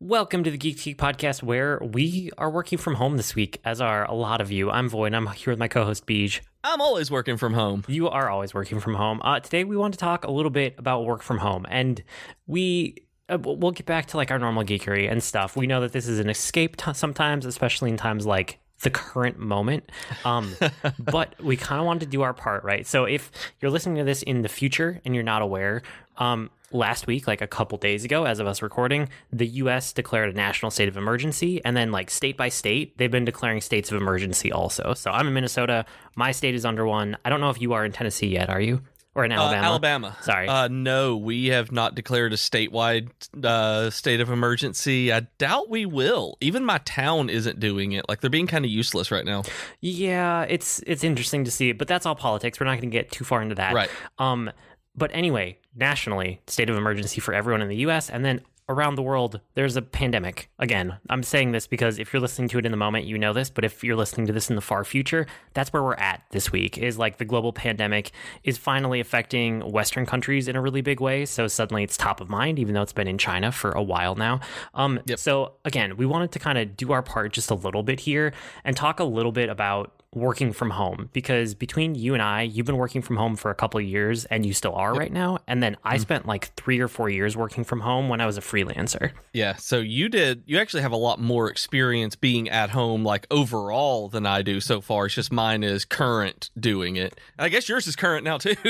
Welcome to the Geek Geek podcast, where we are working from home this week, as are a lot of you. I'm Void. and I'm here with my co-host Beej. I'm always working from home. You are always working from home. Uh, today, we want to talk a little bit about work from home, and we uh, we'll get back to like our normal geekery and stuff. We know that this is an escape t- sometimes, especially in times like the current moment. Um, but we kind of wanted to do our part, right? So if you're listening to this in the future and you're not aware, um, last week, like a couple days ago, as of us recording, the U.S. declared a national state of emergency, and then like state by state, they've been declaring states of emergency also. So I'm in Minnesota. My state is under one. I don't know if you are in Tennessee yet. Are you? Or in Alabama? Uh, Alabama. Sorry. Uh, no, we have not declared a statewide uh, state of emergency. I doubt we will. Even my town isn't doing it. Like they're being kind of useless right now. Yeah, it's it's interesting to see, but that's all politics. We're not going to get too far into that. Right. Um, but anyway, nationally, state of emergency for everyone in the U.S. and then around the world, there's a pandemic. Again, I'm saying this because if you're listening to it in the moment, you know this. But if you're listening to this in the far future, that's where we're at this week. Is like the global pandemic is finally affecting Western countries in a really big way. So suddenly it's top of mind, even though it's been in China for a while now. Um, Yep. So again, we wanted to kind of do our part just a little bit here and talk a little bit about working from home because between you and I, you've been working from home for a couple of years and you still are right now. And then I spent like three or four years working from home when I was a freelancer. Yeah. So you did. You actually have a lot more experience being at home, like overall, than I do so far. It's just mine is current doing it. I guess yours is current now too.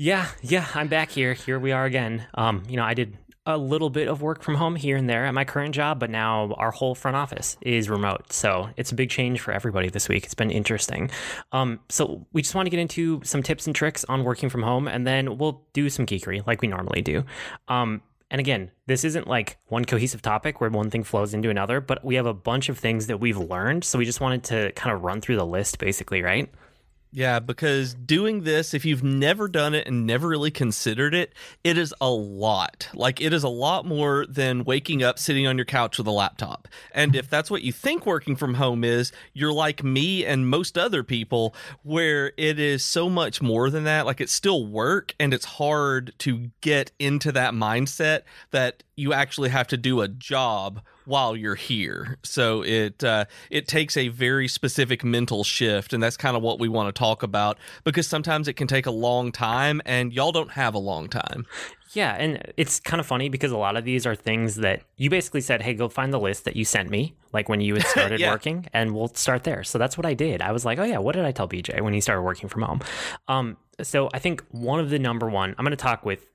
Yeah, yeah, I'm back here. Here we are again. Um, you know, I did a little bit of work from home here and there at my current job, but now our whole front office is remote. So it's a big change for everybody this week. It's been interesting. Um, so we just want to get into some tips and tricks on working from home, and then we'll do some geekery like we normally do. Um, and again, this isn't like one cohesive topic where one thing flows into another, but we have a bunch of things that we've learned. So we just wanted to kind of run through the list basically, right? Yeah, because doing this, if you've never done it and never really considered it, it is a lot. Like, it is a lot more than waking up sitting on your couch with a laptop. And if that's what you think working from home is, you're like me and most other people, where it is so much more than that. Like, it's still work and it's hard to get into that mindset that you actually have to do a job while you're here. So it uh, it takes a very specific mental shift, and that's kind of what we want to talk about because sometimes it can take a long time, and y'all don't have a long time. Yeah, and it's kind of funny because a lot of these are things that you basically said, "Hey, go find the list that you sent me." Like when you had started Yeah. working, and we'll start there. So that's what I did. I was like, "Oh yeah, what did I tell Beej when he started working from home?" Um, so I think one of the number one, I'm going to talk with.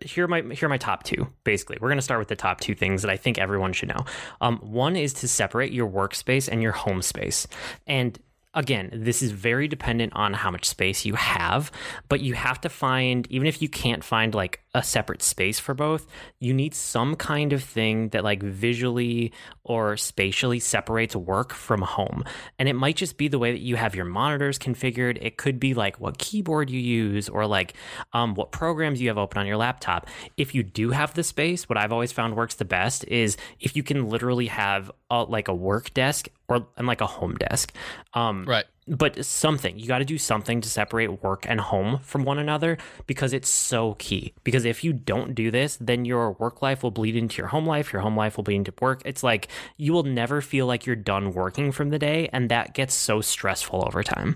Here are my here are my top two. Basically, we're going to start with the top two things that I think everyone should know. Um, one is to separate your workspace and your home space, and again, this is very dependent on how much space you have, but you have to find, even if you can't find like a separate space for both, you need some kind of thing that like visually or spatially separates work from home. And it might just be the way that you have your monitors configured. It could be like what keyboard you use or like um, what programs you have open on your laptop. If you do have the space, what I've always found works the best is if you can literally have a, like a work desk or and like a home desk. Um, Right. but something you got to do something to separate work and home from one another because it's so key because if you don't do this then your work life will bleed into your home life your home life will bleed into work it's like you will never feel like you're done working from the day and that gets so stressful over time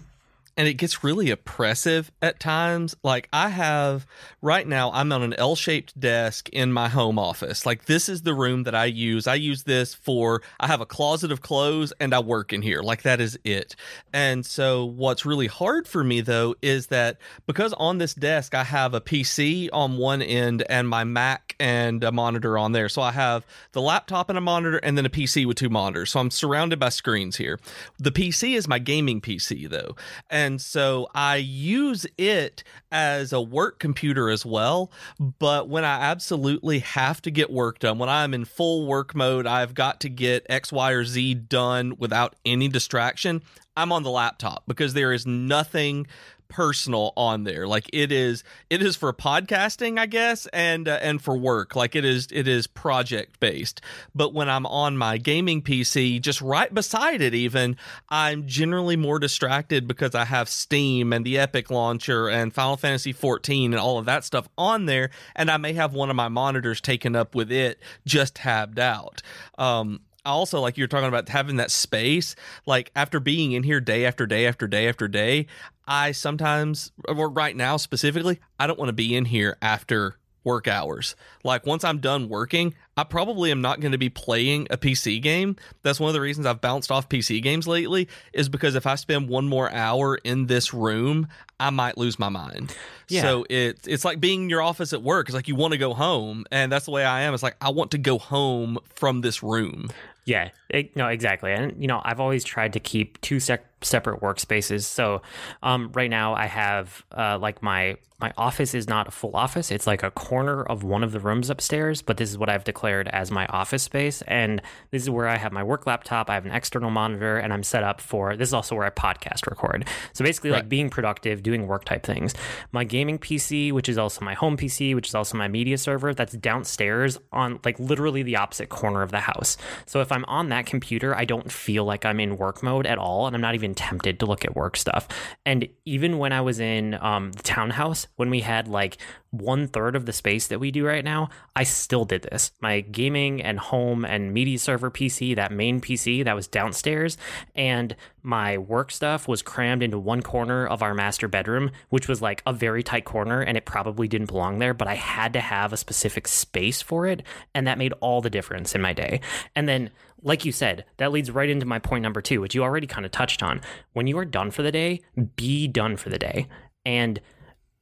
and it gets really oppressive at times. Like I have right now, I'm on an L-shaped desk in my home office. Like this is the room that I use. I use this for I have a closet of clothes and I work in here. Like that is it. And so what's really hard for me though is that because on this desk I have a PC on one end and my Mac and a monitor on there. So I have the laptop and a monitor and then a PC with two monitors. So I'm surrounded by screens here. The PC is my gaming PC though. And so I use it as a work computer as well. But when I absolutely have to get work done, when I'm in full work mode, I've got to get X, Y, or Z done without any distraction. I'm on the laptop because there is nothing personal on there. Like it is it is for podcasting, I guess, and uh, and for work. Like it is it is project based. But when I'm on my gaming PC, just right beside it even, I'm generally more distracted because I have Steam and the Epic launcher and Final Fantasy 14 and all of that stuff on there and I may have one of my monitors taken up with it just tabbed out. Um also like you're talking about having that space like after being in here day after day after day after day i sometimes or right now specifically i don't want to be in here after work hours. Like once i'm done working i probably am not going to be playing a pc game. That's one of the reasons i've bounced off pc games lately is because if i spend one more hour in this room i might lose my mind. Yeah. so it's it's like being in your office at work. It's like you want to go home and that's the way i am. It's like i want to go home from this room. Yeah, it, no, exactly. And you know, I've always tried to keep two sec- separate workspaces. So, um, right now I have uh, like my my office is not a full office. It's like a corner of one of the rooms upstairs, but this is what I've declared as my office space. And this is where I have my work laptop. I have an external monitor, and I'm set up for. This is also where I podcast record. So basically, like being productive, doing work type things. My gaming PC, which is also my home PC, which is also my media server, that's downstairs on like literally the opposite corner of the house. So if I'm on that computer, I don't feel like I'm in work mode at all, and I'm not even tempted to look at work stuff. And even when I was in um, the townhouse, when we had like one third of the space that we do right now, I still did this. My gaming and home and media server PC, that main PC that was downstairs, and my work stuff was crammed into one corner of our master bedroom, which was like a very tight corner and it probably didn't belong there, but I had to have a specific space for it. And that made all the difference in my day. And then, like you said, that leads right into my point number two, which you already kind of touched on. When you are done for the day, be done for the day. And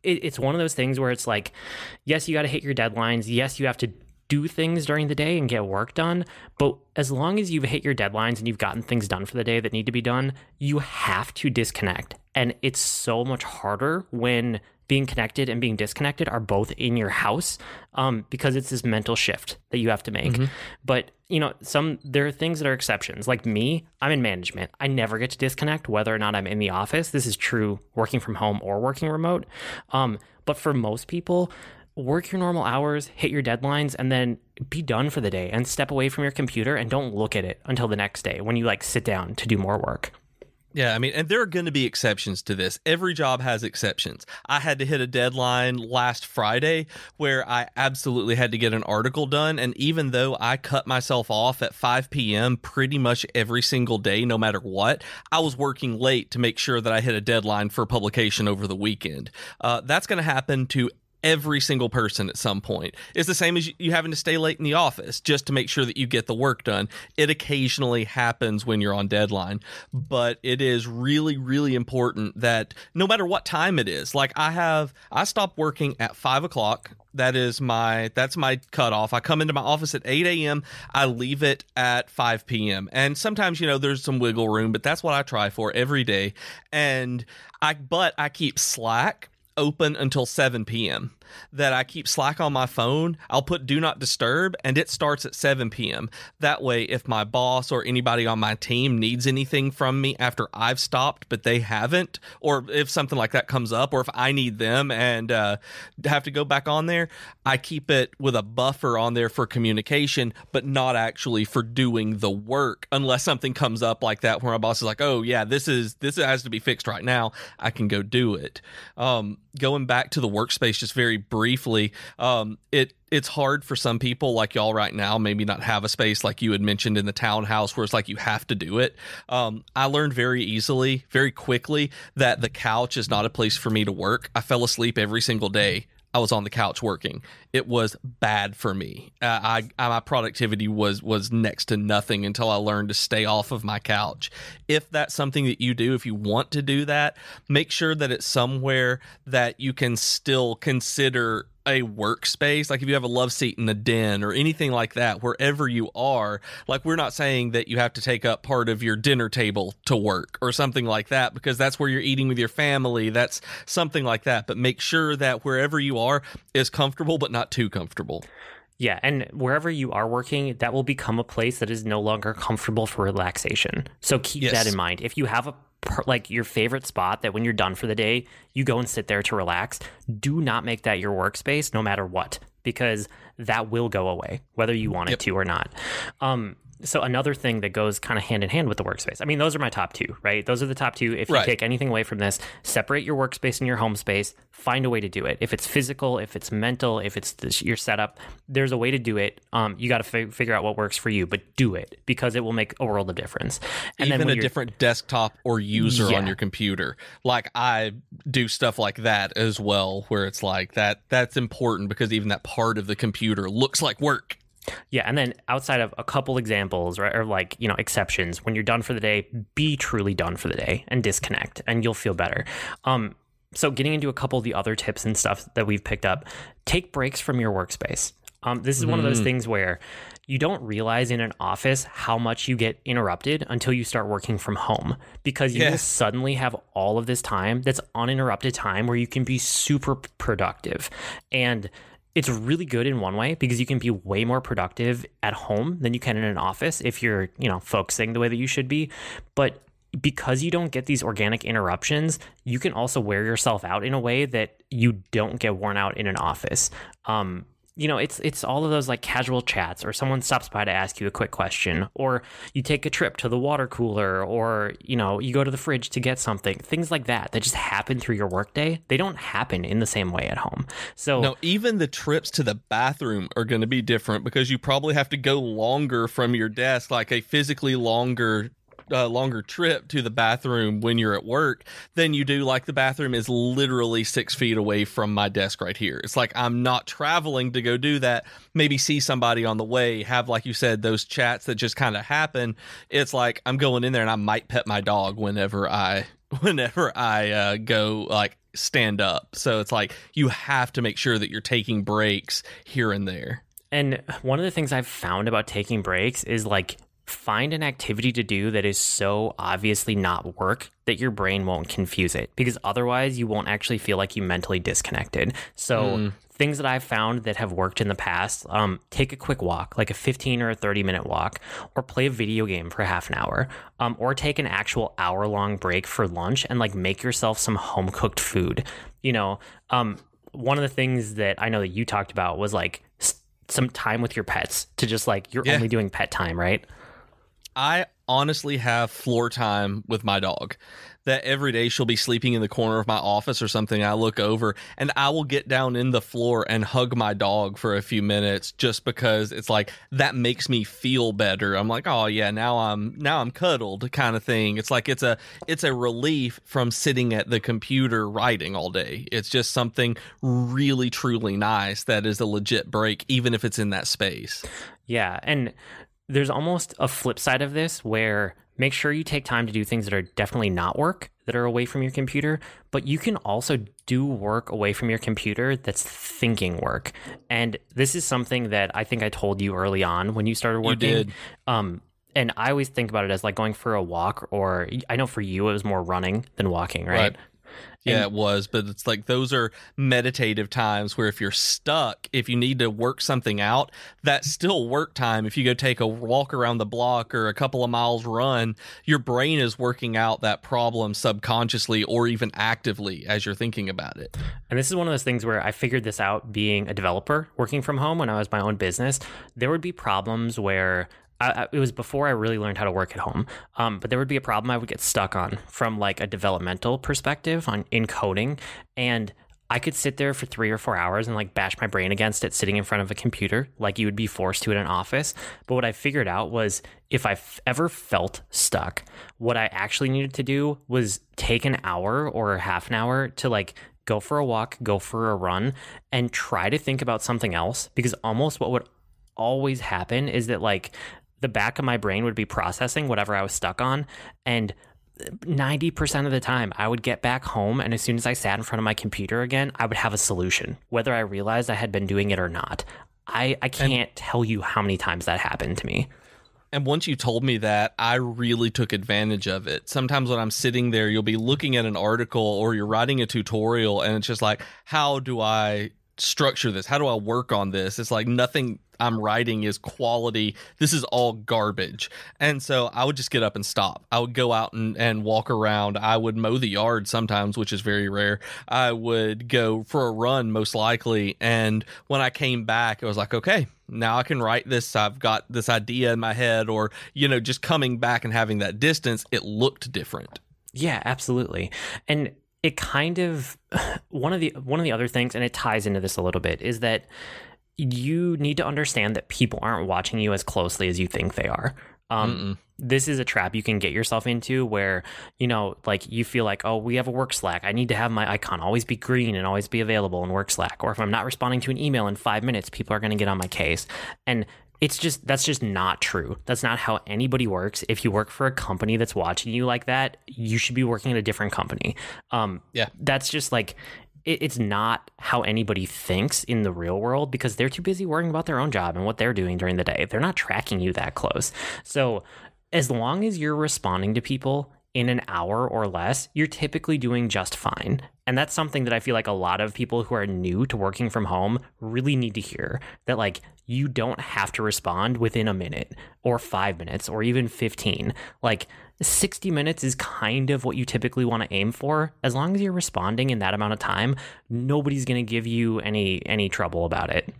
it, it's one of those things where it's like, yes, you got to hit your deadlines. Yes, you have to do things during the day and get work done. But as long as you've hit your deadlines and you've gotten things done for the day that need to be done, you have to disconnect. And it's so much harder when being connected and being disconnected are both in your house um, because it's this mental shift that you have to make. But you know, some there are things that are exceptions. Like me, I'm in management. I never get to disconnect whether or not I'm in the office. This is true working from home or working remote. Um, but for most people, work your normal hours, hit your deadlines, and then be done for the day and step away from your computer and don't look at it until the next day when you like sit down to do more work. Yeah, I mean, and there are going to be exceptions to this. Every job has exceptions. I had to hit a deadline last Friday where I absolutely had to get an article done. And even though I cut myself off at 5 p.m. pretty much every single day, no matter what, I was working late to make sure that I hit a deadline for publication over the weekend. Uh, that's going to happen to every single person at some point. It's the same as you having to stay late in the office just to make sure that you get the work done. It occasionally happens when you're on deadline, but it is really, really important that no matter what time it is, like I have, I stop working at five o'clock. That is my that's my cutoff. I come into my office at 8 a.m. I leave it at 5 p.m. And sometimes, you know, there's some wiggle room, but that's what I try for every day. And I but I keep Slack open until 7 p.m. That I keep Slack on my phone. I'll put do not disturb and it starts at 7 p.m. That way, if my boss or anybody on my team needs anything from me after I've stopped, but they haven't, or if something like that comes up, or if I need them and uh, have to go back on there, I keep it with a buffer on there for communication, but not actually for doing the work unless something comes up like that where my boss is like, oh, yeah, this is this has to be fixed right now. I can go do it. Um, going back to the workspace just very briefly, um, it it's hard for some people like y'all right now, maybe not have a space like you had mentioned in the townhouse where it's like you have to do it. Um, I learned very easily, very quickly that the couch is not a place for me to work. I fell asleep every single day. I was on the couch working. It was bad for me. Uh, I, I my productivity was was next to nothing until I learned to stay off of my couch. If that's something that you do, if you want to do that, make sure that it's somewhere that you can still consider a workspace like if you have a love seat in the den or anything like that wherever you are like we're not saying that you have to take up part of your dinner table to work or something like that because that's where you're eating with your family that's something like that but make sure that wherever you are is comfortable but not too comfortable Yeah, and wherever you are working, that will become a place that is no longer comfortable for relaxation. So keep Yes. that in mind. If you have a per, like your favorite spot that when you're done for the day, you go and sit there to relax. Do not make that your workspace no matter what because that will go away whether you want it to or not. Um, so another thing that goes kind of hand in hand with the workspace. I mean, those are my top two, right? Those are the top two. If you Right. take anything away from this, separate your workspace and your home space. Find a way to do it. If it's physical, if it's mental, if it's this, your setup, there's a way to do it. Um, you got to fi- figure out what works for you, but do it because it will make a world of difference. And Even a different desktop or user Yeah. on your computer. Like I do stuff like that as well, where it's like that. That's important because even that part of the computer looks like work. Yeah, and then outside of a couple examples, right, or like you know exceptions, when you're done for the day, be truly done for the day and disconnect, and you'll feel better. Um, so getting into a couple of the other tips and stuff that we've picked up, take breaks from your workspace. Um, this is one of those things where you don't realize in an office how much you get interrupted until you start working from home because you will suddenly have all of this time that's uninterrupted time where you can be super productive. And it's really good in one way because you can be way more productive at home than you can in an office if you're, you know, focusing the way that you should be. But because you don't get these organic interruptions, you can also wear yourself out in a way that you don't get worn out in an office. Um, you know, it's it's all of those like casual chats, or someone stops by to ask you a quick question, or you take a trip to the water cooler, or you know, you go to the fridge to get something. Things like that that just happen through your workday. They don't happen in the same way at home. So No, even the trips to the bathroom are going to be different because you probably have to go longer from your desk, like a physically longer. Uh, longer trip to the bathroom when you're at work than you do like the bathroom is literally six feet away from my desk right here. It's like i'm not traveling to go do that maybe see somebody on the way have like you said those chats that just kind of happen. It's like i'm going in there and i might pet my dog whenever i whenever i uh, go like stand up. So it's like you have to make sure that you're taking breaks here and there. And one of the things I've found about taking breaks is like find an activity to do that is so obviously not work that your brain won't confuse it because otherwise you won't actually feel like you mentally disconnected. So things that I've found that have worked in the past, um, take a quick walk, like a 15 or a 30 minute walk, or play a video game for half an hour, um, or take an actual hour long break for lunch and like make yourself some home cooked food. You know, um, one of the things that I know that you talked about was like some time with your pets to just like you're Yeah. only doing pet time, right? I honestly have floor time with my dog. That every day she'll be sleeping in the corner of my office or something. I look over and I will get down in the floor and hug my dog for a few minutes just because it's like that makes me feel better. I'm like, oh yeah, now I'm now I'm cuddled kind of thing. It's like it's a it's a relief from sitting at the computer writing all day. It's just something really truly nice that is a legit break, even if it's in that space. Yeah, and there's almost a flip side of this where make sure you take time to do things that are definitely not work that are away from your computer, but you can also do work away from your computer that's thinking work. And this is something that I think I told you early on when you started working. You did. Um and I always think about it as like going for a walk or I know for you it was more running than walking, right? Right. Yeah, it was, but it's like those are meditative times where if you're stuck, if you need to work something out, that's still work time. If you go take a walk around the block or a couple of miles run, your brain is working out that problem subconsciously or even actively as you're thinking about it. And this is one of those things where I figured this out being a developer working from home when I was my own business. There would be problems where I, it was before I really learned how to work at home. Um, but there would be a problem I would get stuck on from like a developmental perspective on encoding, and I could sit there for three or four hours and like bash my brain against it sitting in front of a computer like you would be forced to in an office. But what I figured out was if I ever felt stuck, what I actually needed to do was take an hour or half an hour to like go for a walk, go for a run, and try to think about something else because almost what would always happen is that like the back of my brain would be processing whatever I was stuck on and 90% of the time I would get back home and as soon as I sat in front of my computer again, I would have a solution, whether I realized I had been doing it or not. I, I can't tell you how many times that happened to me. And once you told me that, I really took advantage of it. Sometimes when I'm sitting there, you'll be looking at an article or you're writing a tutorial, and it's just like, how do I structure this? How do I work on this? It's like nothing I'm writing is quality. This is all garbage. And so I would just get up and stop. I would go out and, and walk around. I would mow the yard sometimes, which is very rare. I would go for a run, most likely. And when I came back, I was like, okay, now I can write this. I've got this idea in my head, or, you know, just coming back and having that distance, it looked different. Yeah, absolutely. And it kind of one of the one of the other things and it ties into this a little bit is that you need to understand that people aren't watching you as closely as you think they are. Um, this is a trap you can get yourself into where, you know, like you feel like, oh, we have a work Slack. I need to have my icon always be green and always be available in work Slack. Or if I'm not responding to an email in five minutes, people are going to get on my case. And it's just, that's just not true. That's not how anybody works. If you work for a company that's watching you like that, you should be working at a different company. Um, yeah. That's just like, it, it's not how anybody thinks in the real world because they're too busy worrying about their own job and what they're doing during the day. They're not tracking you that close. So, as long as you're responding to people in an hour or less, you're typically doing just fine. And that's something that I feel like a lot of people who are new to working from home really need to hear that, like, you don't have to respond within a minute or five minutes or even 15. Like, 60 minutes is kind of what you typically want to aim for. As long as you're responding in that amount of time, nobody's going to give you any any trouble about it.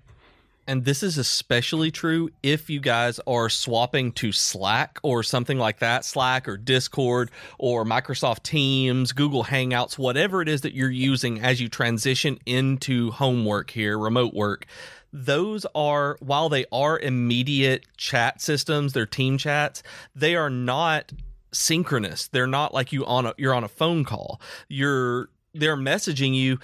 And this is especially true if you guys are swapping to Slack or something like that, Slack or Discord or Microsoft Teams, Google Hangouts, whatever it is that you're using as you transition into homework here, remote work those are while they are immediate chat systems they're team chats they are not synchronous. They're not like you on a you're on a phone call. You're they're messaging you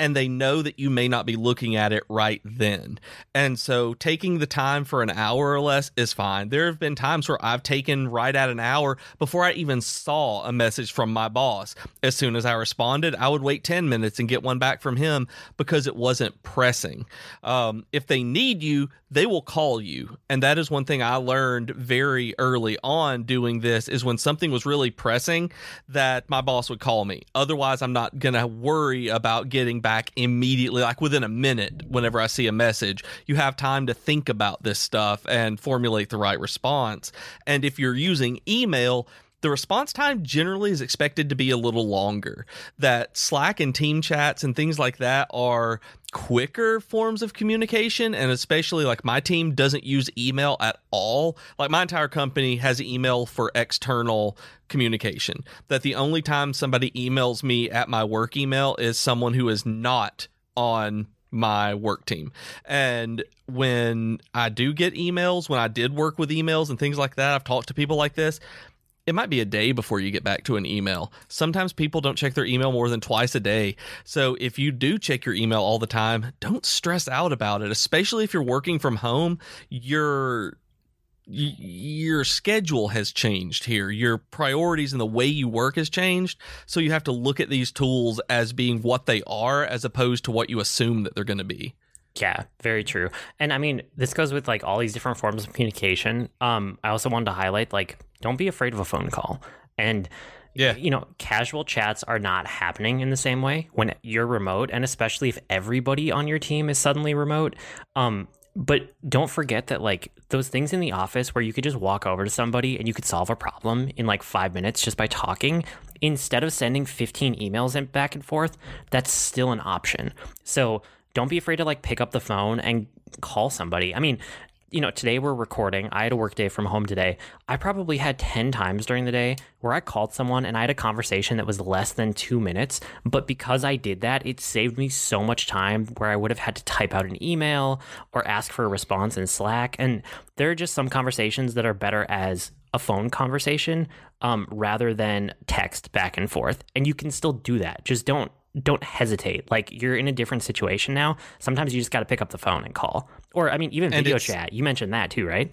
and they know that you may not be looking at it right then. And so taking the time for an hour or less is fine. There have been times where I've taken right at an hour before I even saw a message from my boss. As soon as I responded, I would wait 10 minutes and get one back from him because it wasn't pressing. Um, if they need you, they will call you. And that is one thing I learned very early on doing this is when something was really pressing that my boss would call me. Otherwise, I'm not going to worry about getting back immediately, like within a minute, whenever I see a message. You have time to think about this stuff and formulate the right response. And if you're using email, the response time generally is expected to be a little longer. That Slack and team chats and things like that are quicker forms of communication and especially like my team doesn't use email at all like my entire company has email for external communication that the only time somebody emails me at my work email is someone who is not on my work team. And when I do get emails, when I did work with emails and things like that, I've talked to people like this it might be a day before you get back to an email. Sometimes people don't check their email more than twice a day. So if you do check your email all the time, don't stress out about it, especially if you're working from home. Your your schedule has changed here. Your priorities and the way you work has changed. So you have to look at these tools as being what they are as opposed to what you assume that they're going to be. Yeah, very true. And I mean, this goes with like all these different forms of communication. Um, I also wanted to highlight like don't be afraid of a phone call. And yeah. You know, casual chats are not happening in the same way when you're remote and especially if everybody on your team is suddenly remote. Um but don't forget that like those things in the office where you could just walk over to somebody and you could solve a problem in like 5 minutes just by talking instead of sending 15 emails and back and forth, that's still an option. So don't be afraid to like pick up the phone and call somebody. I mean, you know, today we're recording. I had a work day from home today. I probably had 10 times during the day where I called someone and I had a conversation that was less than two minutes. But because I did that, it saved me so much time where I would have had to type out an email or ask for a response in Slack. And there are just some conversations that are better as a phone conversation um, rather than text back and forth. And you can still do that. Just don't don't hesitate. Like you're in a different situation now. Sometimes you just got to pick up the phone and call. Or I mean, even video chat. You mentioned that too, right?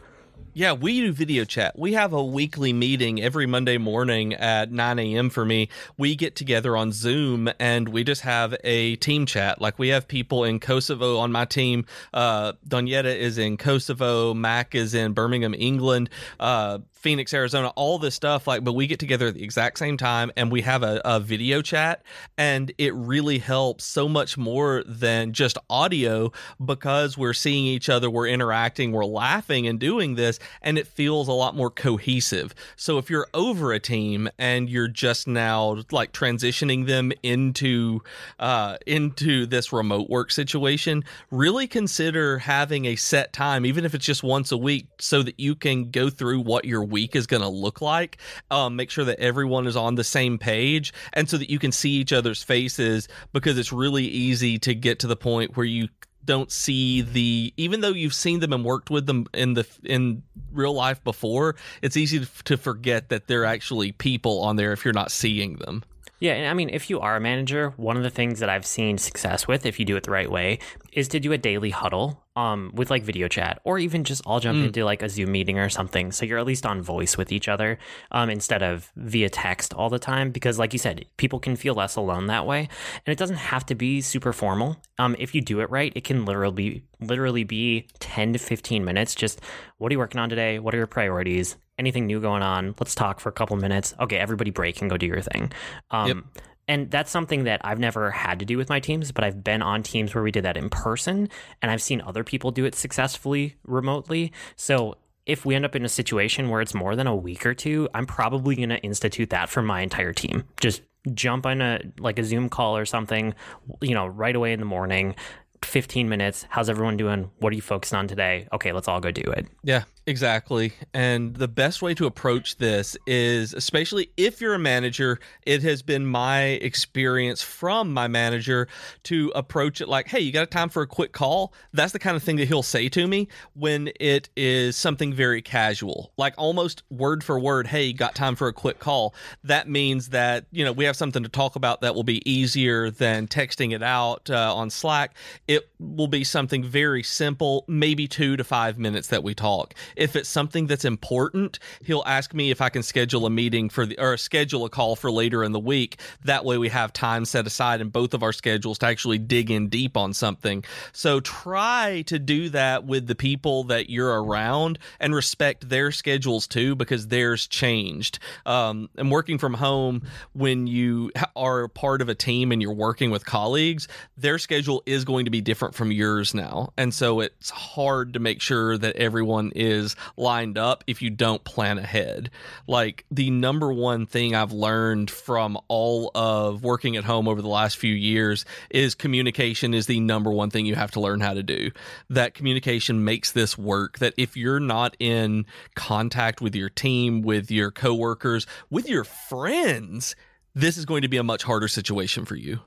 Yeah, we do video chat. We have a weekly meeting every Monday morning at 9 a.m. for me. We get together on Zoom and we just have a team chat. Like we have people in Kosovo on my team. Uh, Donetta is in Kosovo. Mac is in Birmingham, England. Uh, Phoenix, Arizona, all this stuff. Like, but we get together at the exact same time and we have a, a video chat, and it really helps so much more than just audio because we're seeing each other, we're interacting, we're laughing and doing this, and it feels a lot more cohesive. So if you're over a team and you're just now like transitioning them into uh, into this remote work situation, really consider having a set time, even if it's just once a week, so that you can go through what your week is going to look like. Um, make sure that everyone is on the same page, and so that you can see each other's faces because it's really easy to get to the point where you don't see the even though you've seen them and worked with them in the in real life before it's easy to forget that they're actually people on there if you're not seeing them yeah, and I mean, if you are a manager, one of the things that I've seen success with, if you do it the right way, is to do a daily huddle um, with like video chat, or even just all jump mm. into like a Zoom meeting or something. So you're at least on voice with each other um, instead of via text all the time. Because, like you said, people can feel less alone that way, and it doesn't have to be super formal. Um, if you do it right, it can literally be literally be ten to fifteen minutes. Just what are you working on today? What are your priorities? Anything new going on? Let's talk for a couple minutes. Okay, everybody break and go do your thing. Um, yep. And that's something that I've never had to do with my teams, but I've been on teams where we did that in person, and I've seen other people do it successfully remotely. So if we end up in a situation where it's more than a week or two, I'm probably going to institute that for my entire team. Just jump on a like a Zoom call or something, you know, right away in the morning. 15 minutes. How's everyone doing? What are you focusing on today? Okay, let's all go do it. Yeah, exactly. And the best way to approach this is, especially if you're a manager, it has been my experience from my manager to approach it like, hey, you got a time for a quick call? That's the kind of thing that he'll say to me when it is something very casual, like almost word for word, hey, got time for a quick call. That means that, you know, we have something to talk about that will be easier than texting it out uh, on Slack it will be something very simple, maybe two to five minutes that we talk. If it's something that's important, he'll ask me if I can schedule a meeting for the or schedule a call for later in the week. That way we have time set aside in both of our schedules to actually dig in deep on something. So try to do that with the people that you're around and respect their schedules too, because theirs changed. Um, and working from home when you are part of a team and you're working with colleagues, their schedule is going to be be different from yours now. And so it's hard to make sure that everyone is lined up if you don't plan ahead. Like the number one thing I've learned from all of working at home over the last few years is communication is the number one thing you have to learn how to do. That communication makes this work. That if you're not in contact with your team, with your coworkers, with your friends, this is going to be a much harder situation for you.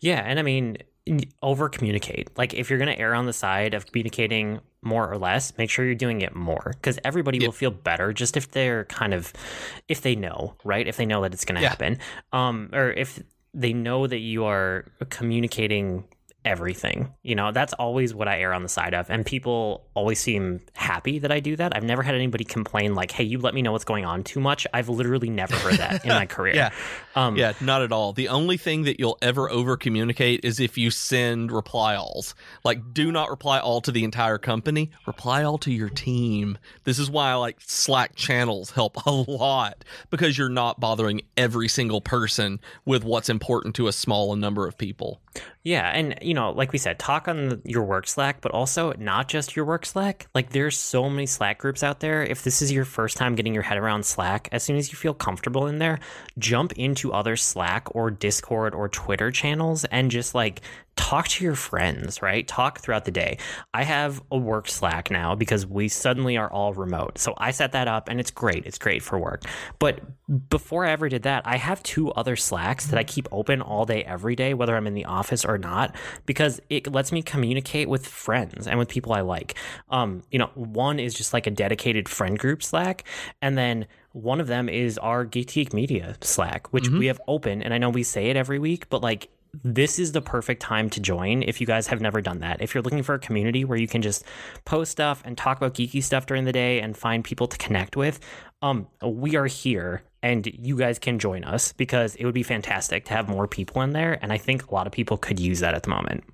Yeah, and I mean, over communicate. Like if you're going to err on the side of communicating more or less, make sure you're doing it more because everybody yep. will feel better just if they're kind of if they know, right? If they know that it's going to yeah. happen. Um or if they know that you are communicating everything. You know, that's always what I err on the side of. And people always seem happy that I do that. I've never had anybody complain like, "Hey, you let me know what's going on too much." I've literally never heard that in my career. Yeah, um, yeah, not at all. The only thing that you'll ever over communicate is if you send reply alls. Like, do not reply all to the entire company. Reply all to your team. This is why like Slack channels help a lot because you're not bothering every single person with what's important to a small number of people. Yeah, and you know, like we said, talk on your work Slack, but also not just your work Slack. Like there's so many Slack groups out there. If this is your first time getting your head around Slack, as soon as you feel comfortable in there, jump into other Slack or Discord or Twitter channels and just like talk to your friends, right? Talk throughout the day. I have a work Slack now because we suddenly are all remote. So I set that up and it's great. It's great for work. But before I ever did that, I have two other Slacks that I keep open all day, every day, whether I'm in the office or not, because it lets me communicate with friends and with people I like. Um, you know, one is just like a dedicated friend group Slack. And then one of them is our Geek Media Slack, which mm-hmm. we have open. And I know we say it every week, but like this is the perfect time to join if you guys have never done that. If you're looking for a community where you can just post stuff and talk about geeky stuff during the day and find people to connect with, um, we are here and you guys can join us because it would be fantastic to have more people in there. And I think a lot of people could use that at the moment.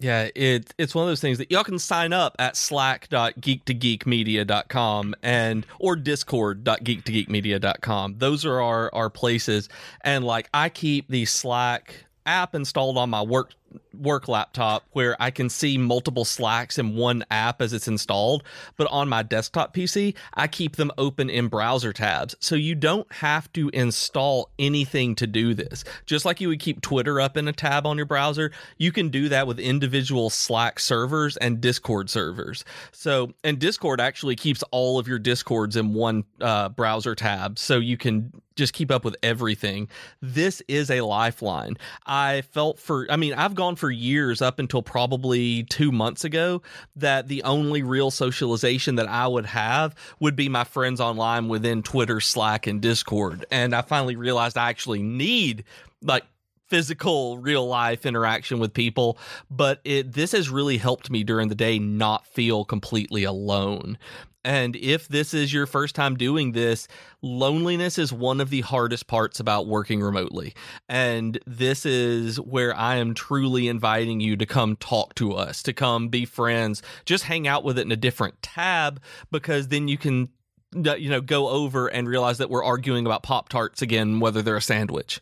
Yeah, it it's one of those things that y'all can sign up at slack.geek2geekmedia.com and or discord.geek2geekmedia.com. Those are our our places and like I keep the Slack app installed on my work work laptop where I can see multiple Slacks in one app as it's installed, but on my desktop PC, I keep them open in browser tabs. So you don't have to install anything to do this. Just like you would keep Twitter up in a tab on your browser, you can do that with individual Slack servers and Discord servers. So, and Discord actually keeps all of your Discords in one uh, browser tab. So you can just keep up with everything. This is a lifeline. I felt for, I mean, I've gone for years up until probably two months ago that the only real socialization that I would have would be my friends online within Twitter, Slack, and Discord. And I finally realized I actually need like physical real life interaction with people but it this has really helped me during the day not feel completely alone and if this is your first time doing this, loneliness is one of the hardest parts about working remotely. And this is where I am truly inviting you to come talk to us, to come be friends, just hang out with it in a different tab, because then you can, you know, go over and realize that we're arguing about Pop Tarts again, whether they're a sandwich.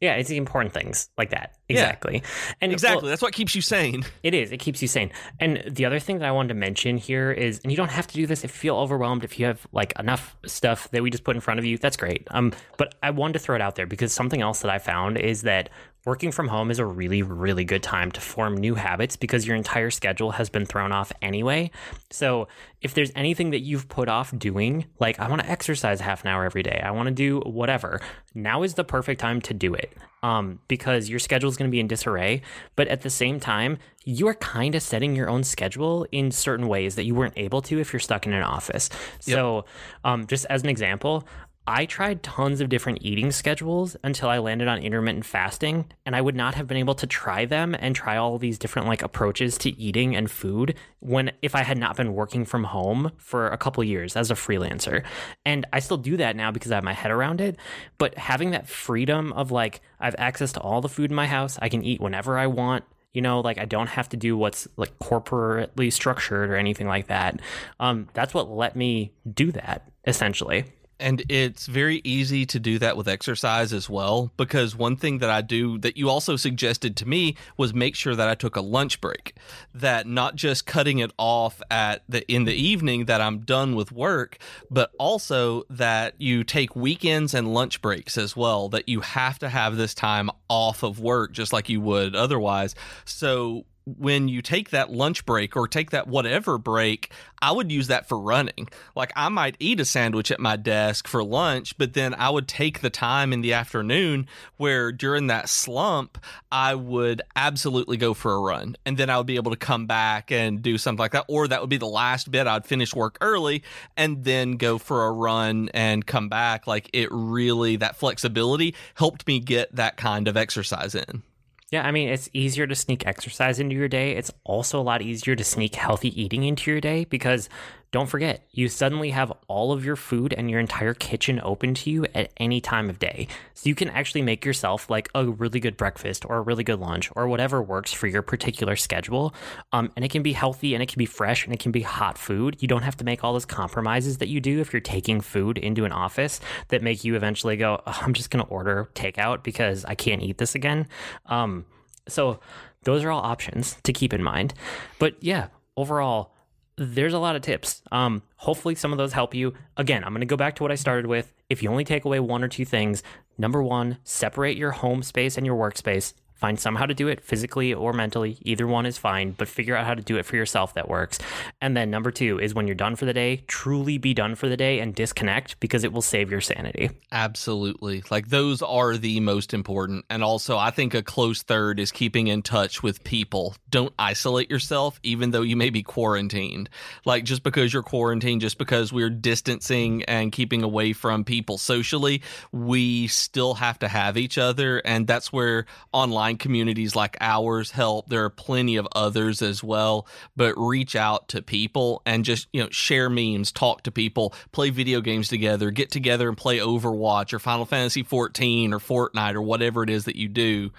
Yeah, it's the important things like that. Exactly. Yeah, and exactly. Well, That's what keeps you sane. It is. It keeps you sane. And the other thing that I wanted to mention here is, and you don't have to do this if you feel overwhelmed, if you have like enough stuff that we just put in front of you, that's great. Um, but I wanted to throw it out there because something else that I found is that working from home is a really, really good time to form new habits because your entire schedule has been thrown off anyway. So, if there's anything that you've put off doing, like I want to exercise half an hour every day, I want to do whatever, now is the perfect time to do it um, because your schedule is going to be in disarray. But at the same time, you are kind of setting your own schedule in certain ways that you weren't able to if you're stuck in an office. Yep. So, um, just as an example, I tried tons of different eating schedules until I landed on intermittent fasting, and I would not have been able to try them and try all these different like approaches to eating and food when if I had not been working from home for a couple years as a freelancer. And I still do that now because I have my head around it, but having that freedom of like I have access to all the food in my house, I can eat whenever I want, you know like i don't have to do what's like corporately structured or anything like that um, that's what let me do that essentially and it's very easy to do that with exercise as well, because one thing that I do that you also suggested to me was make sure that I took a lunch break. That not just cutting it off at the in the evening that I'm done with work, but also that you take weekends and lunch breaks as well. That you have to have this time off of work just like you would otherwise. So when you take that lunch break or take that whatever break, I would use that for running. Like I might eat a sandwich at my desk for lunch, but then I would take the time in the afternoon where during that slump, I would absolutely go for a run. And then I would be able to come back and do something like that. Or that would be the last bit. I'd finish work early and then go for a run and come back. Like it really, that flexibility helped me get that kind of exercise in. Yeah, I mean, it's easier to sneak exercise into your day. It's also a lot easier to sneak healthy eating into your day because don't forget, you suddenly have all of your food and your entire kitchen open to you at any time of day. So you can actually make yourself like a really good breakfast or a really good lunch or whatever works for your particular schedule. Um, and it can be healthy and it can be fresh and it can be hot food. You don't have to make all those compromises that you do if you're taking food into an office that make you eventually go, oh, I'm just going to order takeout because I can't eat this again. Um, so those are all options to keep in mind. But yeah, overall, there's a lot of tips. Um, hopefully, some of those help you. Again, I'm going to go back to what I started with. If you only take away one or two things, number one, separate your home space and your workspace. Find somehow to do it physically or mentally. Either one is fine, but figure out how to do it for yourself that works. And then number two is when you're done for the day, truly be done for the day and disconnect because it will save your sanity. Absolutely. Like those are the most important. And also, I think a close third is keeping in touch with people. Don't isolate yourself, even though you may be quarantined. Like just because you're quarantined, just because we're distancing and keeping away from people socially, we still have to have each other. And that's where online online communities like ours help. There are plenty of others as well, but reach out to people and just, you know, share memes, talk to people, play video games together, get together and play Overwatch or Final Fantasy 14 or Fortnite or whatever it is that you do.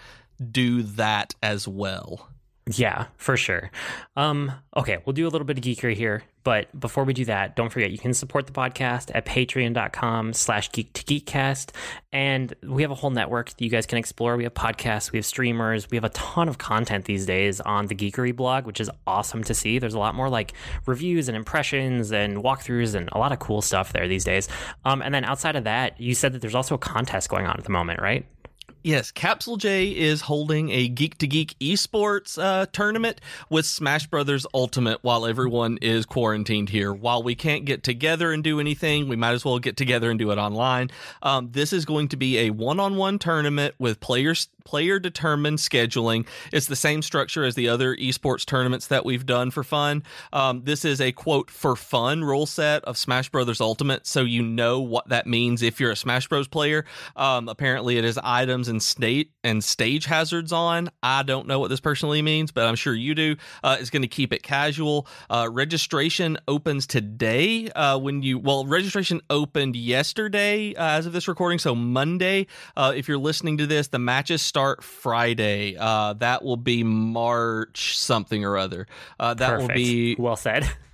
Do that as well. Yeah, for sure. Um, okay, we'll do a little bit of geekery here, but before we do that, don't forget you can support the podcast at patreon.com slash geek to geekcast. And we have a whole network that you guys can explore. We have podcasts, we have streamers, we have a ton of content these days on the geekery blog, which is awesome to see. There's a lot more like reviews and impressions and walkthroughs and a lot of cool stuff there these days. Um, and then outside of that, you said that there's also a contest going on at the moment, right? Yes, Capsule J is holding a Geek to Geek esports uh, tournament with Smash Brothers Ultimate while everyone is quarantined here. While we can't get together and do anything, we might as well get together and do it online. Um, this is going to be a one-on-one tournament with players player determined scheduling. It's the same structure as the other esports tournaments that we've done for fun. Um, this is a quote for fun rule set of Smash Brothers Ultimate, so you know what that means if you're a Smash Bros player. Um, apparently, it is items and state and stage hazards on. I don't know what this personally means, but I'm sure you do. Uh, it's going to keep it casual. Uh, registration opens today. Uh, when you well, registration opened yesterday uh, as of this recording, so Monday. Uh, if you're listening to this, the matches start Friday. Uh, that will be March something or other. Uh, that Perfect. will be well said.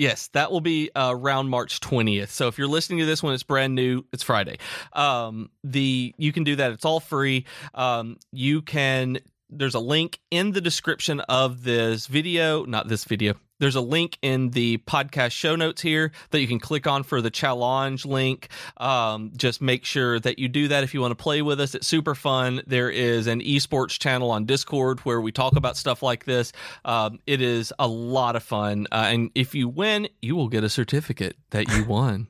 Yes, that will be uh, around March 20th. So if you're listening to this when it's brand new, it's Friday. Um, the you can do that. It's all free. Um, you can. There's a link in the description of this video, not this video, there's a link in the podcast show notes here that you can click on for the challenge link. Um, just make sure that you do that if you want to play with us. It's super fun. There is an esports channel on Discord where we talk about stuff like this. Um, it is a lot of fun. Uh, and if you win, you will get a certificate that you won.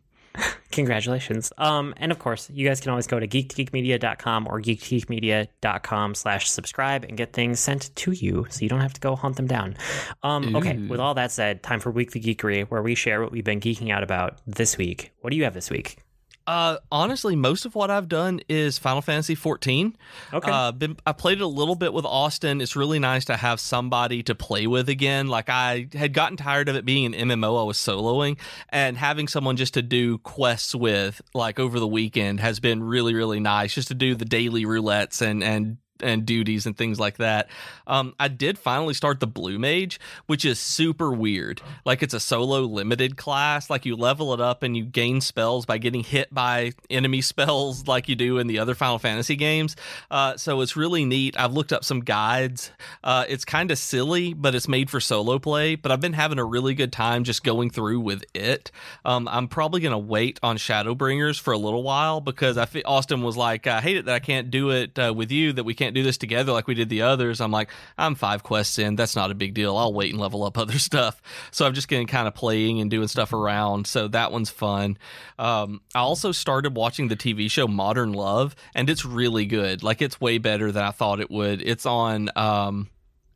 Congratulations. Um, and of course, you guys can always go to geektogeekmedia.com or geektogeekmedia.com slash subscribe and get things sent to you so you don't have to go hunt them down. Um, okay, with all that said, time for Weekly Geekery, where we share what we've been geeking out about this week. What do you have this week? Uh, honestly, most of what I've done is Final Fantasy 14. Okay. Uh, been, I played it a little bit with Austin. It's really nice to have somebody to play with again. Like I had gotten tired of it being an MMO I was soloing, and having someone just to do quests with, like over the weekend, has been really really nice. Just to do the daily roulettes and and and duties and things like that. Um, I did finally start the Blue Mage, which is super weird. Like it's a solo limited class. Like you level it up and you gain spells by getting hit by enemy spells, like you do in the other Final Fantasy games. Uh, so it's really neat. I've looked up some guides. Uh, it's kind of silly, but it's made for solo play. But I've been having a really good time just going through with it. Um, I'm probably gonna wait on Shadowbringers for a little while because I feel Austin was like, I hate it that I can't do it uh, with you. That we can't do this together like we did the others. I'm like, I'm five quests in. That's not a big deal. I'll wait and level up other stuff. So I'm just getting kind of playing and doing stuff around. So that one's fun. Um, I also started watching the TV show Modern Love, and it's really good. Like it's way better than I thought it would. It's on. Um,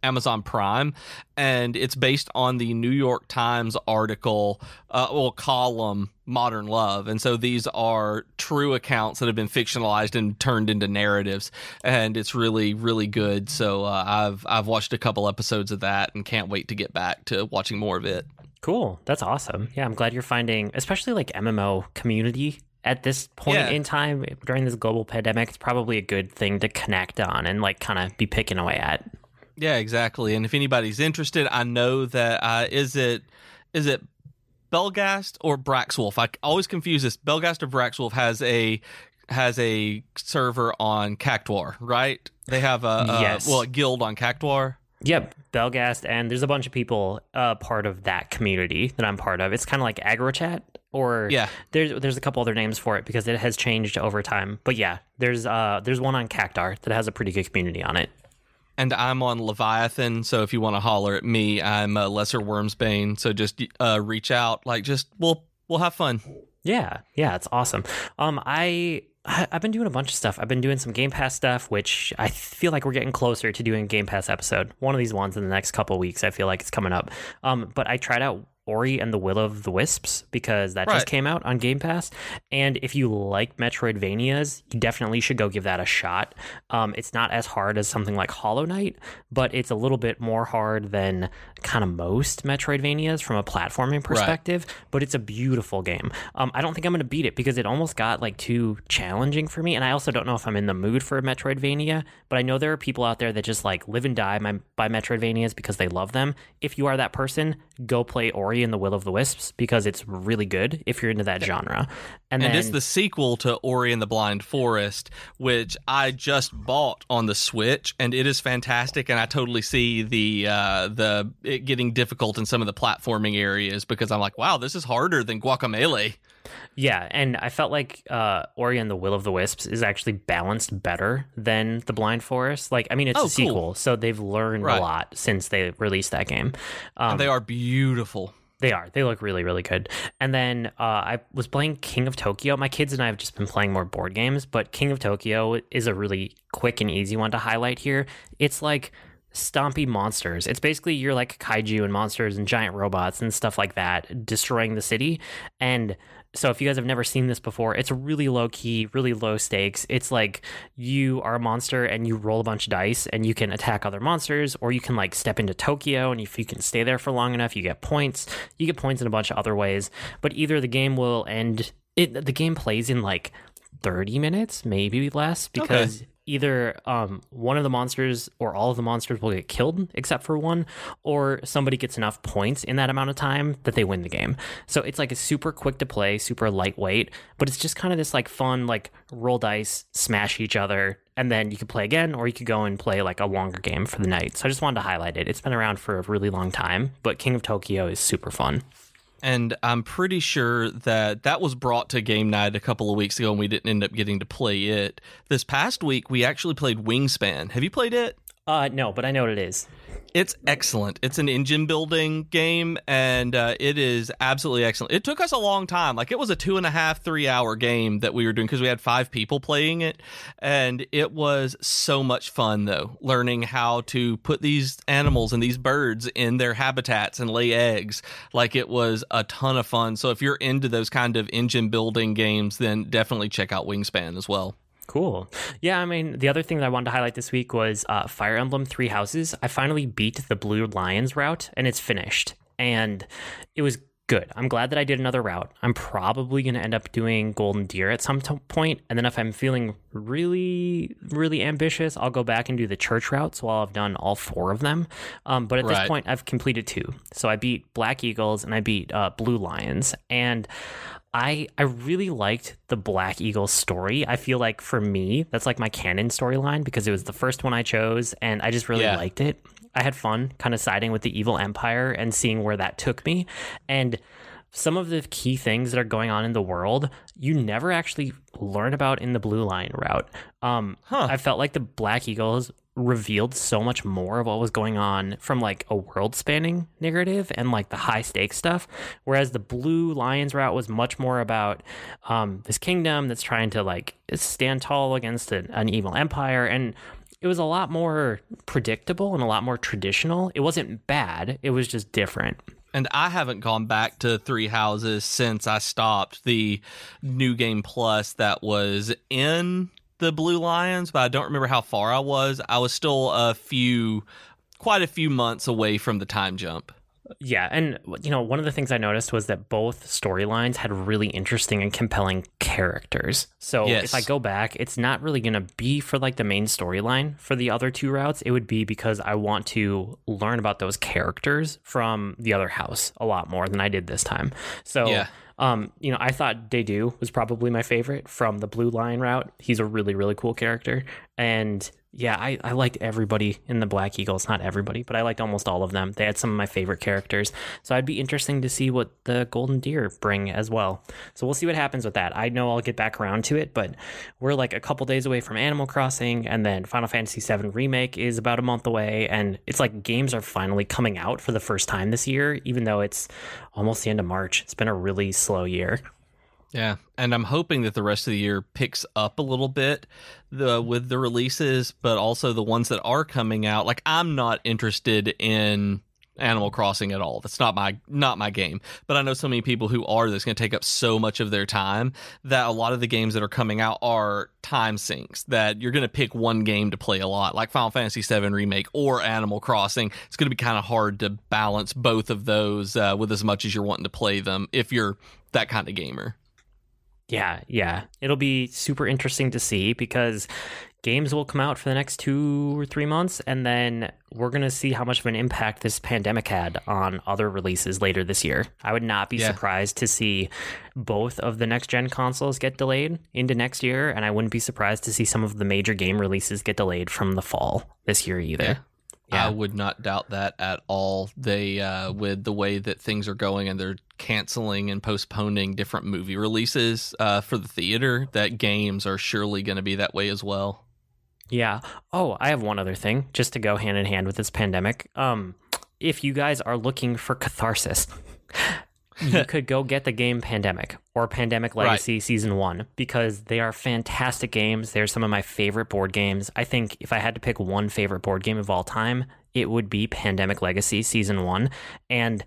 Amazon Prime, and it's based on the New York Times article, uh, well, column Modern Love. And so these are true accounts that have been fictionalized and turned into narratives, and it's really, really good. So uh, I've I've watched a couple episodes of that and can't wait to get back to watching more of it. Cool. That's awesome. Yeah, I'm glad you're finding, especially like MMO community at this point Yeah. in time during this global pandemic. It's probably a good thing to connect on and like kind of be picking away at. Yeah, exactly. And if anybody's interested, I know that uh, is it is it Belghast or Braxwolf? I always confuse this. Belghast or Braxwolf has a has a server on Cactuar, right? They have a, a Yes. well a guild on Cactuar. Yep, Belghast, and there's a bunch of people uh, part of that community that I'm part of. It's kind of like AggroChat, or Yeah. there's there's a couple other names for it because it has changed over time. But yeah, there's uh there's one on Cactuar that has a pretty good community on it. And I'm on Leviathan, so if you want to holler at me, I'm a Lesser Wormsbane. So just uh, reach out, like just we'll we'll have fun. Yeah, yeah, it's awesome. Um, I I've been doing a bunch of stuff. I've been doing some Game Pass stuff, which I feel like we're getting closer to doing Game Pass episode. One of these ones in the next couple weeks. I feel like it's coming up. Um, but I tried out Ori and the Will of the Wisps because that Right. just came out on Game Pass. And if you like Metroidvanias, you definitely should go give that a shot. Um, it's not as hard as something like Hollow Knight, but it's a little bit more hard than kind of most Metroidvanias from a platforming perspective. But it's a beautiful game. Um, I don't think I'm going to beat it because it almost got like too challenging for me. And I also don't know if I'm in the mood for a Metroidvania, but I know there are people out there that just like live and die by, by Metroidvanias because they love them. If you are that person, go play Ori and the Will of the Wisps because it's really good if you're into that genre. And, And then it's the sequel to Ori and the Blind Forest, which I just bought on the Switch, and it is fantastic. And I totally see the uh, the it getting difficult in some of the platforming areas because I'm like, wow, this is harder than Guacamelee. Yeah, and I felt like uh, Ori and the Will of the Wisps is actually balanced better than The Blind Forest. Like, I mean, it's Oh, a sequel, so they've learned Right. a lot since they released that game. Um, And they are beautiful. They are. They look really, really good. And then uh, I was playing King of Tokyo. My kids and I have just been playing more board games, but King of Tokyo is a really quick and easy one to highlight here. It's like stompy monsters. It's basically you're like kaiju and monsters and giant robots and stuff like that destroying the city. And so if you guys have never seen this before, it's really low key, really low stakes. It's like you are a monster and you roll a bunch of dice and you can attack other monsters, or you can like step into Tokyo and if you can stay there for long enough, you get points. You get points in a bunch of other ways. But either the game will end it the game plays in like 30 minutes, maybe less, because either um, one of the monsters or all of the monsters will get killed except for one, or somebody gets enough points in that amount of time that they win the game. So it's like a super quick to play, super lightweight, but it's just kind of this like fun, like roll dice, smash each other, and then you could play again, or you could go and play like a longer game for the night. So I just wanted to highlight it. It's been around for a really long time, but King of Tokyo is super fun. And I'm pretty sure that that was brought to game night a couple of weeks ago, and we didn't end up getting to play it. This past week, we actually played Wingspan. Have you played it? Uh, no, but I know what it is. It's excellent. It's an engine building game, and uh, it is absolutely excellent. It took us a long time. Like, it was a two and a half, three hour game that we were doing because we had five people playing it. And it was so much fun, though, learning how to put these animals and these birds in their habitats and lay eggs. Like, it was a ton of fun. So, if you're into those kind of engine building games, then definitely check out Wingspan as well. Cool. Yeah, I mean, the other thing that I wanted to highlight this week was uh, Fire Emblem Three Houses. I finally beat the Blue Lions route, and it's finished, and it was good. I'm glad that I did another route. I'm probably going to end up doing Golden Deer at some t- point, and then if I'm feeling really, really ambitious, I'll go back and do the church route. So I'll have done all four of them. Um, but at Right. this point, I've completed two. So I beat Black Eagles and I beat uh, Blue Lions, and I I really liked the Black Eagle story. I feel like for me, that's like my canon storyline because it was the first one I chose and I just really Yeah. liked it. I had fun kind of siding with the evil empire and seeing where that took me. And some of the key things that are going on in the world, you never actually learn about in the Blue Lion route. Um, Huh. I felt like the Black Eagles revealed so much more of what was going on from like a world spanning narrative and like the high stakes stuff. Whereas the blue lions route was much more about um, this kingdom that's trying to like stand tall against an, an evil empire. And it was a lot more predictable and a lot more traditional. It wasn't bad. It was just different. And I haven't gone back to Three Houses since I stopped the New Game Plus that was in the Blue Lions, but I don't remember how far I was. I was still a few, quite a few months away from the time jump. Yeah, and you know, one of the things I noticed was that both storylines had really interesting and compelling characters. So Yes. if I go back, it's not really going to be for like the main storyline for the other two routes. It would be because I want to learn about those characters from the other house a lot more than I did this time. So Yeah. Um, you know, I thought Dedue was probably my favorite from the Blue Lion route. He's a really, really cool character. And yeah, I, I liked everybody in the Black Eagles. Not everybody, but I liked almost all of them. They had some of my favorite characters. So I'd be interesting to see what the Golden Deer bring as well. So we'll see what happens with that. I know I'll get back around to it, but we're like a couple days away from Animal Crossing, and then Final Fantasy VII Remake is about a month away. And it's like games are finally coming out for the first time this year, even though it's almost the end of March. It's been a really slow year. Yeah, and I'm hoping that the rest of the year picks up a little bit the with the releases, but also the ones that are coming out. Like I'm not interested in Animal Crossing at all. That's not my not my game. But I know so many people who are that's going to take up so much of their time that a lot of the games that are coming out are time sinks that you're going to pick one game to play a lot, like Final Fantasy VII Remake or Animal Crossing. It's going to be kind of hard to balance both of those uh, with as much as you're wanting to play them if you're that kind of gamer. Yeah, yeah. It'll be super interesting to see because games will come out for the next two or three months, and then we're going to see how much of an impact this pandemic had on other releases later this year. I would not be yeah. surprised to see both of the next gen consoles get delayed into next year, and I wouldn't be surprised to see some of the major game releases get delayed from the fall this year either. Yeah. Yeah. I would not doubt that at all. They, uh, with the way that things are going, and they're canceling and postponing different movie releases uh, for the theater, that games are surely going to be that way as well. Yeah. Oh, I have one other thing just to go hand in hand with this pandemic. Um, if you guys are looking for catharsis, you could go get the game Pandemic or Pandemic Legacy right. Season 1 because they are fantastic games. They're some of my favorite board games. I think if I had to pick one favorite board game of all time, it would be Pandemic Legacy Season 1. And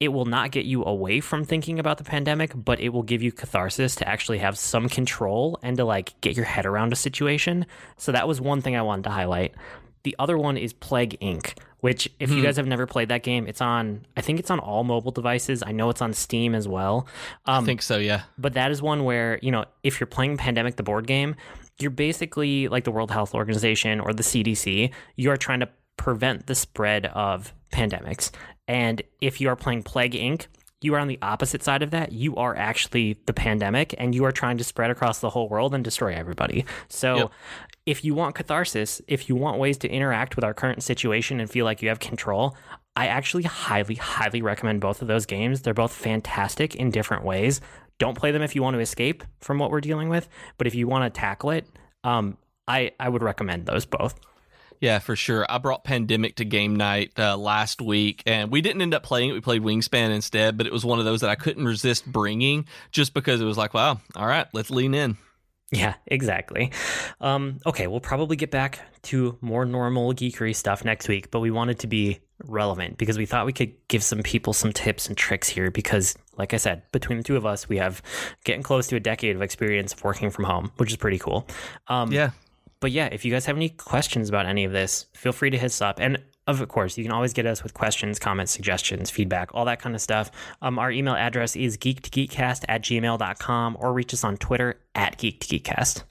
it will not get you away from thinking about the pandemic, but it will give you catharsis to actually have some control and to like get your head around a situation. So that was one thing I wanted to highlight. The other one is Plague Inc., which if mm-hmm. you hmm. guys have never played that game, it's on I think it's on all mobile devices. I know it's on Steam as well. Um, I think so, yeah. But that is one where, you know, if you're playing Pandemic the board game, you're basically like the World Health Organization or the CDC, you are trying to prevent the spread of pandemics. And if you are playing Plague Inc., you are on the opposite side of that. You are actually the pandemic and you are trying to spread across the whole world and destroy everybody. So yep if you want catharsis, if you want ways to interact with our current situation and feel like you have control, I actually highly, highly recommend both of those games. They're both fantastic in different ways. Don't play them if you want to escape from what we're dealing with, but if you want to tackle it, um, I I would recommend those both. Yeah, for sure. I brought Pandemic to game night uh, last week, and we didn't end up playing it. We played Wingspan instead, but it was one of those that I couldn't resist bringing just because it was like, wow, all right, let's lean in. Yeah, exactly. Um, okay, we'll probably get back to more normal geekery stuff next week, but we wanted to be relevant because we thought we could give some people some tips and tricks here because, like I said, between the two of us, we have getting close to a decade of experience of working from home, which is pretty cool. Um, yeah. But yeah, if you guys have any questions about any of this, feel free to hit us up. And of course, you can always get us with questions, comments, suggestions, feedback, all that kind of stuff. Um, our email address is geek2geekcast at gmail.com or reach us on Twitter at geek2geekcast.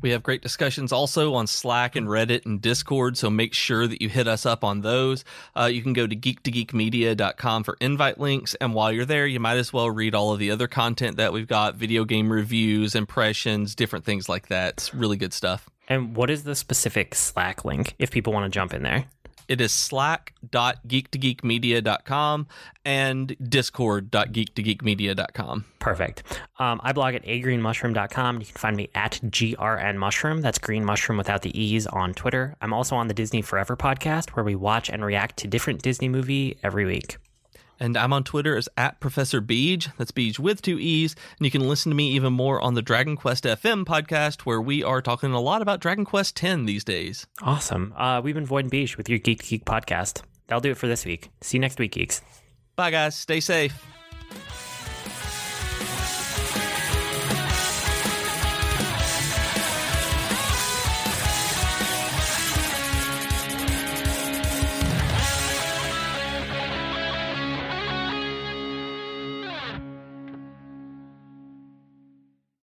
We have great discussions also on Slack and Reddit and Discord, so make sure that you hit us up on those. Uh, you can go to geek2geekmedia.com for invite links, and while you're there, you might as well read all of the other content that we've got video game reviews, impressions, different things like that. It's really good stuff. And what is the specific Slack link if people want to jump in there? It is slack.geek2geekmedia.com and discord.geek2geekmedia.com. Perfect. Um, I blog at agreenmushroom.com. You can find me at grnmushroom. That's green mushroom without the E's on Twitter. I'm also on the Disney Forever podcast where we watch and react to different Disney movie every week. And I'm on Twitter as at Professor Beej. That's Beej with two E's. And you can listen to me even more on the Dragon Quest FM podcast, where we are talking a lot about Dragon Quest X these days. Awesome. Uh, we've been Void and Beej with your Geek Geek podcast. That'll do it for this week. See you next week, geeks. Bye, guys. Stay safe.